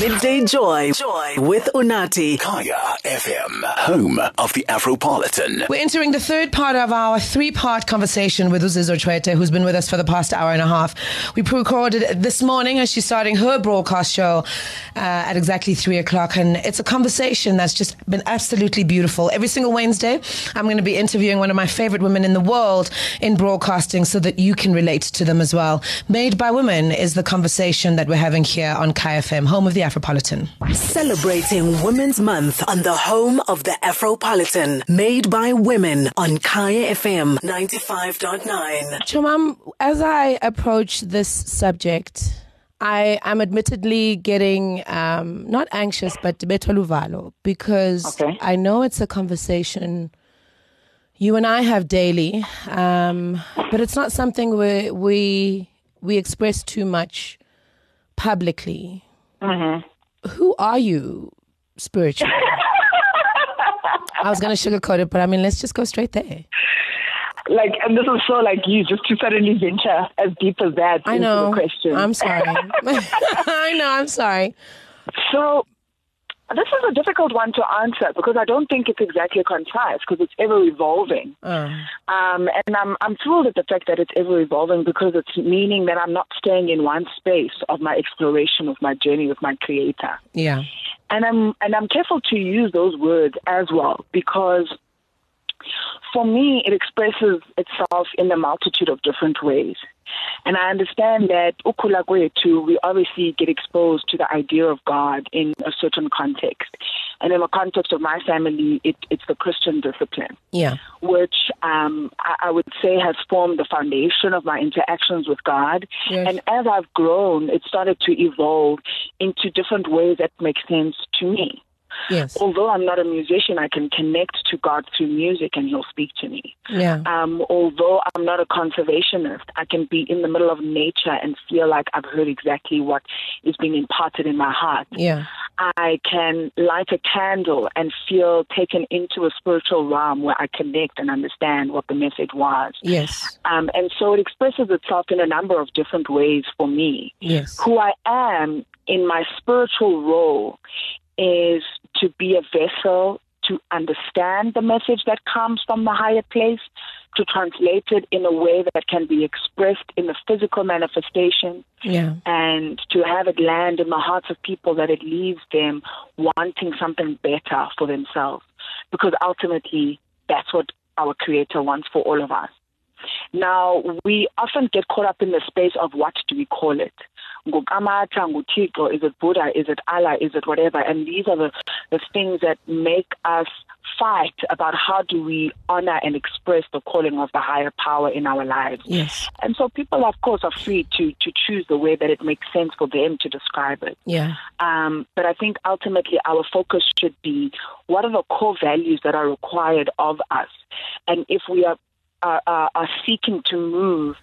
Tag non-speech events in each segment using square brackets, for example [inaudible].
Midday Joy. Joy with Unathi. Kaya FM, home of the Afropolitan. We're entering the third part of our three part conversation with Uzizo Tshwete, who's been with us for the past hour and a half. We pre recorded this morning as she's starting her broadcast show uh, at exactly three o'clock. And it's a conversation that's just been absolutely beautiful. Every single Wednesday, I'm going to be interviewing one of my favorite women in the world in broadcasting so that you can relate to them as well. Made by Women is the conversation that we're having here on Kaya FM, home of the Afropolitan. Celebrating Women's Month on the home of the Afropolitan. Made by Women on Kaya FM 95.9. Chomam, as I approach this subject, I am admittedly getting um, not anxious, but betoluvalo because Okay. I know it's a conversation you and I have daily, um, but it's not something we we we express too much publicly. Mm-hmm. Who are you spiritually? [laughs] I was going to sugarcoat it, but I mean, let's just go straight there. Like, and this is so like you just to suddenly venture as deep as that I into know. the question. I'm sorry. [laughs] [laughs] I know. I'm sorry. So this is a difficult one to answer because I don't think it's exactly concise because it's ever evolving. Uh, Um, and I'm I'm thrilled at the fact that it's ever evolving because it's meaning that I'm not staying in one space of my exploration of my journey with my creator. yeah. And I'm and I'm careful to use those words as well because for me it expresses itself in a multitude of different ways. And I understand that ukula kwethu, we obviously get exposed to the idea of God in a certain context. And in the context of my family, it, it's the Christian discipline Yeah. which um, I, I would say has formed the foundation of my interactions with God. Yes. And as I've grown, it started to evolve into different ways that make sense to me. Yes. Although I'm not a musician, I can connect to God through music and He'll speak to me. Yeah. Um, although I'm not a conservationist, I can be in the middle of nature and feel like I've heard exactly what is being imparted in my heart. Yeah. I can light a candle and feel taken into a spiritual realm where I connect and understand what the message was. Yes. Um, and so it expresses itself in a number of different ways for me. Yes. Who I am in my spiritual role is to be a vessel to understand the message that comes from the higher place, to translate it in a way that can be expressed in the physical manifestation, Yeah. and to have it land in the hearts of people that it leaves them wanting something better for themselves. Because ultimately, that's what our Creator wants for all of us. Now, we often get caught up in the space of what do we call it? Ngukamata, is it Buddha, is it Allah, is it whatever? And these are the, the things that make us fight about how do we honor and express the calling of the higher power in our lives. Yes. And so people, of course, are free to, to choose the way that it makes sense for them to describe it. Yeah. Um, but I think ultimately our focus should be what are the core values that are required of us? And if we are, are, are, are seeking to move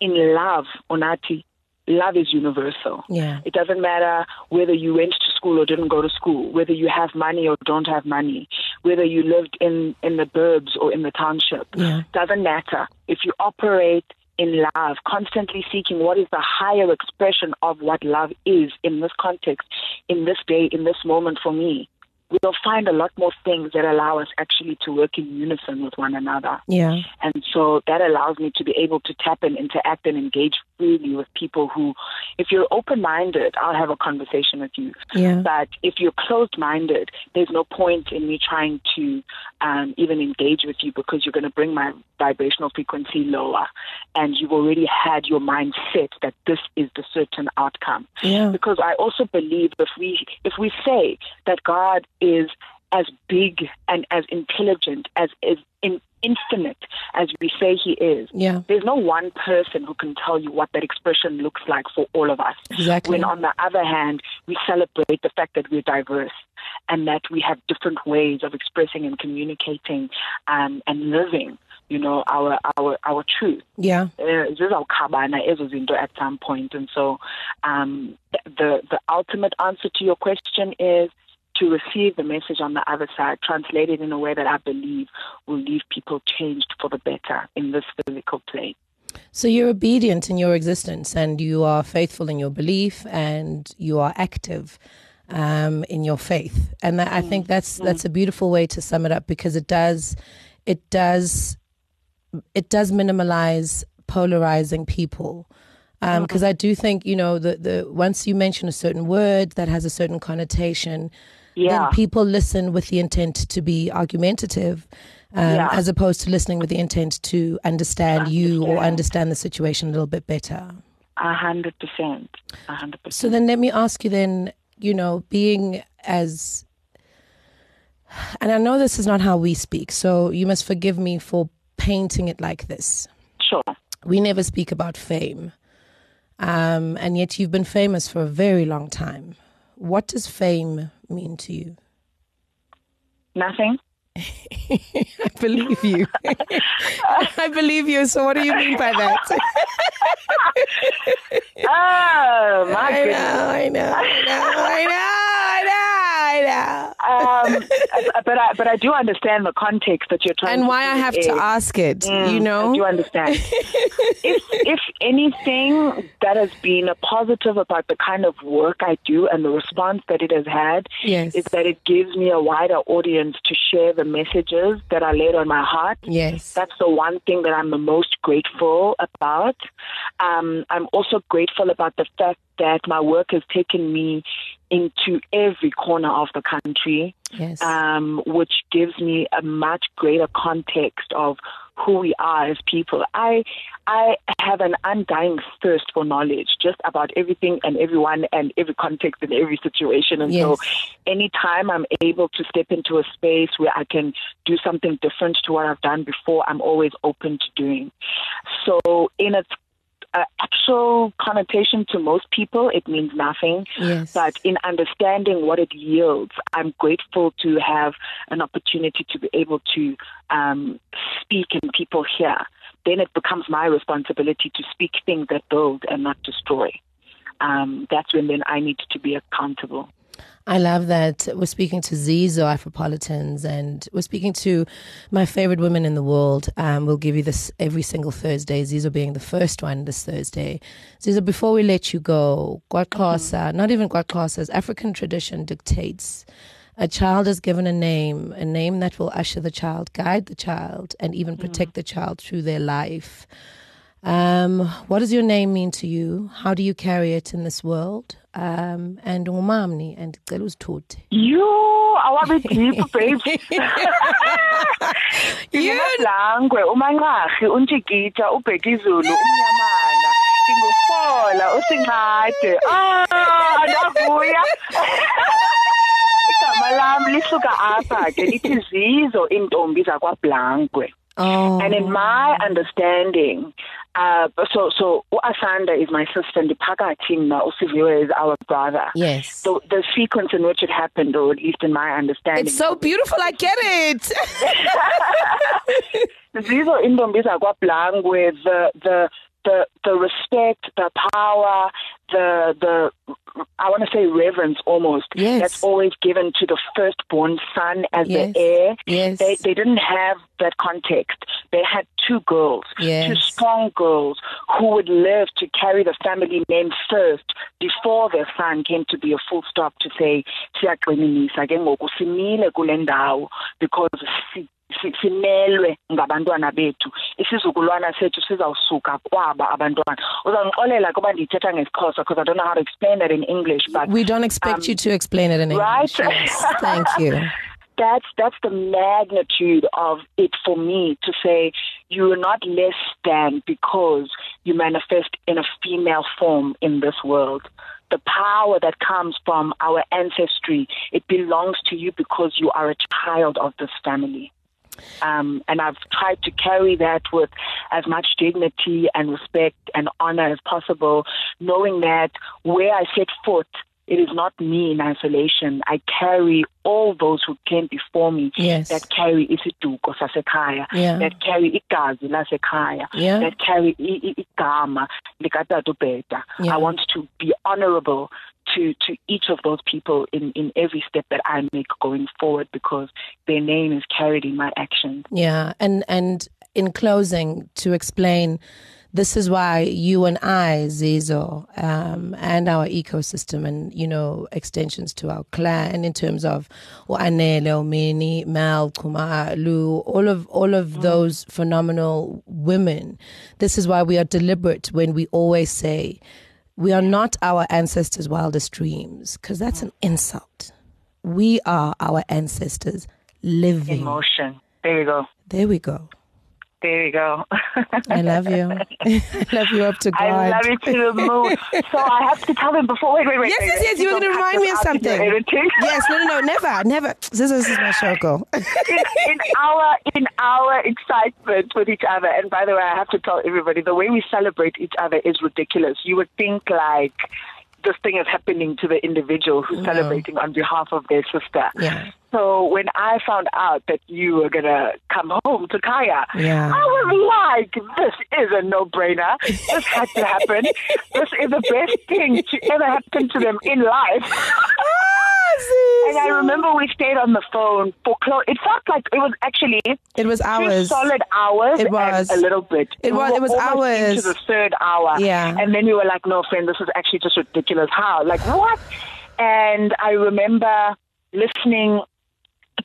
in love, Unathi, love is universal. Yeah. It doesn't matter whether you went to school or didn't go to school, whether you have money or don't have money, whether you lived in, in the burbs or in the township. Yeah. Doesn't matter. If you operate in love, constantly seeking what is the higher expression of what love is in this context, in this day, in this moment for me, we'll find a lot more things that allow us actually to work in unison with one another. Yeah. And so that allows me to be able to tap and interact and engage freely with people who, if you're open minded, I'll have a conversation with you. Yeah. But if you're closed minded, there's no point in me trying to um, even engage with you because you're going to bring my vibrational frequency lower. And you've already had your mind set that this is the certain outcome Yeah. because I also believe if we if we say that God is as big and as intelligent as is in infinite as we say he is Yeah. there's no one person who can tell you what that expression looks like for all of us Exactly. when on the other hand we celebrate the fact that we're diverse and that we have different ways of expressing and communicating um, and living you know our our our truth Yeah. uh, zizawukhabana ezo zinto at some point and so um, the the ultimate answer to your question is to receive the message on the other side translated in a way that I believe will leave people changed for the better in this physical plane. So you're obedient in your existence and you are faithful in your belief and you are active. Um, in your faith, and that, I think that's that's a beautiful way to sum it up because it does it does it does minimalize polarizing people. Because I do think you know the the once you mention a certain word that has a certain connotation, Yeah. then people listen with the intent to be argumentative, um, Yeah. as opposed to listening with the intent to understand you or Understand. understand the situation a little bit better. A hundred percent. A hundred percent. So then let me ask you then, you know, being as and I know this is not how we speak, so you must forgive me for painting it like this. Sure. We never speak about fame. Um, and yet you've been famous for a very long time. What does fame mean to you? Nothing. [laughs] I believe you. [laughs] I believe you. So what do you mean by that? [laughs] Oh my I goodness. know, I know, I know, I know, I know, Um, [laughs] but I but I do understand the context that you're trying. and why I have to ask it, you know? I do understand. [laughs] if if anything that has been a positive about the kind of work I do and the response that it has had Yes. is that it gives me a wider audience to share the messages that are laid on my heart. Yes. That's the one thing that I'm the most grateful about. Um, I'm also grateful about the fact that my work has taken me into every corner of the country yes. um, which gives me a much greater context of who we are as people. I I have an undying thirst for knowledge, just about everything and everyone and every context and every situation. And so, Yes. anytime I'm able to step into a space where I can do something different to what I've done before, I'm always open to doing. So, in its uh, actual connotation to most people, it means nothing. Yes. But in understanding what it yields, I'm grateful to have an opportunity to be able to um, speak and people hear. Then it becomes my responsibility to speak things that build and not destroy. Um, that's when then I need to be accountable. I love that we're speaking to Zizo Afropolitans and we're speaking to my favorite women in the world. Um, we'll give you this every single Thursday, Zizo being the first one this Thursday. Zizo, before we let you go, Kwaxhosa, not even Kwaxhosa's African tradition dictates a child is given a name, a name that will usher the child, guide the child, and even protect the child through their life. Um, what does your name mean to you? How do you carry it in this world? Um, and umamni and Tuti. You, I want to deep, babes. You Langwe, umanqahi, untshikitsha, ubhekizulu, umnyamana, ndingufola, usinqade. Ah, ndavuya. [laughs] Igama lam lisuka apha ke lithi zizo iintombi zakwaBlankwe. Oh, And in my understanding, uh, so so Asanda is my sister, and Pakati mna Usiviwe is our brother. yes. So the sequence in which it happened, or at least in my understanding, it's so beautiful. I get it. [laughs] Zizo intombi zakwaBlankwe, the the the the respect, the power, the the I want to say reverence almost Yes. that's always given to the firstborn son as Yes. the heir. Yes. They they didn't have that context. They had two girls, Yes. two strong girls who would live to carry the family name first before their son came to be a full stop to say siyaqinisa ke ngoku simile kule ndawo because simelwe ngabantwana bethu isizukulwana sethu sizawusuka kwaba abantwana uzawundixolela kuba ndiyithetha ngesixhosa because i don't know how to explain that in english but we don't expect um, you to explain it in English. right? Yes. Thank you. [laughs] that's that's the magnitude of it for me to say you are not less than because you manifest in a female form in this world. The power that comes from our ancestry, it belongs to you because you are a child of this family. Um, and I've tried to carry that with as much dignity and respect and honor as possible, knowing that where I set foot, it is not me in isolation. I carry all those who came before me Yes. that carry isiduko sasekhaya, Yeah. that carry igazi lasekhaya, Yeah. that carry igama likatata ubheda. Yeah. I want to be honorable to, to each of those people in, in every step that I make going forward because their name is carried in my actions. Yeah, and and in closing, to explain this is why you and I, Zizo, um, and our ecosystem and, you know, extensions to our clan in terms of Anele, Omini, Mal, Kuma, Lu, all of, all of mm. those phenomenal women. This is why we are deliberate when we always say, we are not our ancestors' wildest dreams, because that's an insult. We are our ancestors' living. Emotion. There you go. There we go. There you go. I love you. [laughs] I love you up to God. I love you to the moon. So I have to tell them before. Wait, wait, wait. Yes, wait, yes, yes. You were going to remind me of something. [laughs] Yes, no, no, no, never, never. This, this is my show, [laughs] girl. in, in our in our excitement with each other, and by the way, I have to tell everybody the way we celebrate each other is ridiculous. You would think like this thing is happening to the individual who's no. celebrating on behalf of their sister. Yeah. So when I found out that you were gonna come home to Kaya, yeah. I was like, "This is a no-brainer. This had to happen. [laughs] this is the best thing to ever happen to them in life." And I remember we stayed on the phone for close. It felt like it was actually it was hours, solid hours. It was a little bit. It was. It was hours into the third hour. Yeah, and then you were like, "No, friend, this is actually just ridiculous." How? Like what? And I remember listening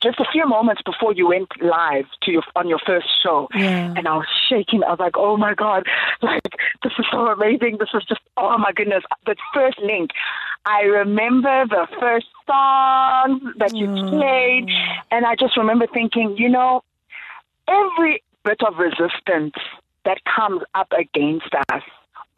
just a few moments before you went live to your on your first show, yeah. and I was shaking. I was like, "Oh my god! Like this is so amazing! This is just oh my goodness!" The first link, I remember the first song that you mm. played, and I just remember thinking, you know, every bit of resistance that comes up against us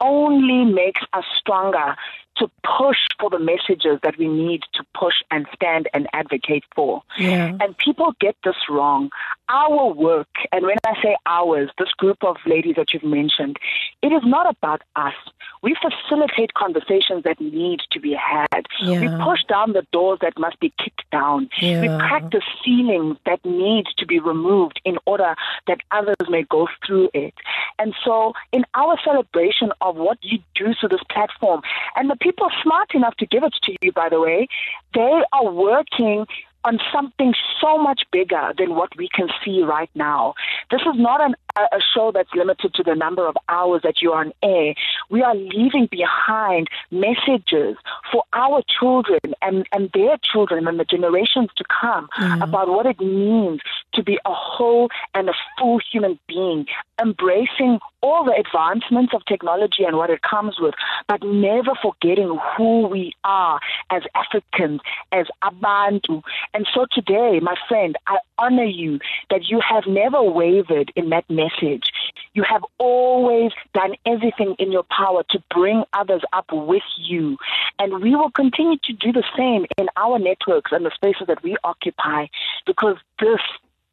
only makes us stronger to push for the messages that we need to push and stand and advocate for. Yeah. And people get this wrong. Our work, and when I say ours, this group of ladies that you've mentioned, it is not about us. We facilitate conversations that need to be had. Yeah. We push down the doors that must be kicked down. Yeah. We practice ceilings that need to be removed in order that others may go through it. And so, in our celebration of what you do to this platform, and the people smart enough to give it to you, by the way, they are working on something so much bigger than what we can see right now. This is not an, a show that's limited to the number of hours that you're on air. We are leaving behind messages for our children and, and their children and the generations to come mm. about what it means to be a whole and a full human being, embracing all the advancements of technology and what it comes with, but never forgetting who we are as Africans, as Abantu. And so today, my friend, I honor you that you have never wavered in that message. You have always done everything in your power to bring others up with you. And we will continue to do the same in our networks and the spaces that we occupy because this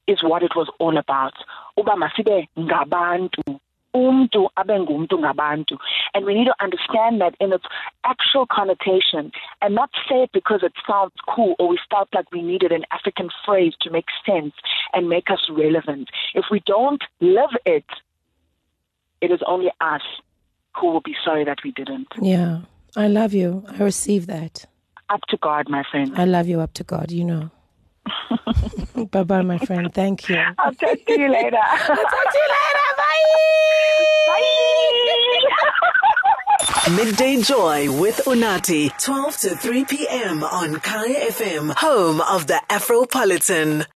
is what it was all about. Uba masibe ngabantu umntu abe ngumntu ngabantu. And we need to understand that in its actual connotation and not say it because it sounds cool or we felt like we needed an african phrase to make sense and make us relevant. If we don't live it it is only us who will be sorry that we didn't. Yeah. I love you. I receive that. Up to god my friend. I love you up to god you know [laughs] bye bye, my friend. Thank you. I'll talk to you later. [laughs] I'll talk to you later. Bye. Bye. [laughs] Midday Joy with Unathi, 12 to 3 p.m. on Kaya FM, home of the Afropolitan.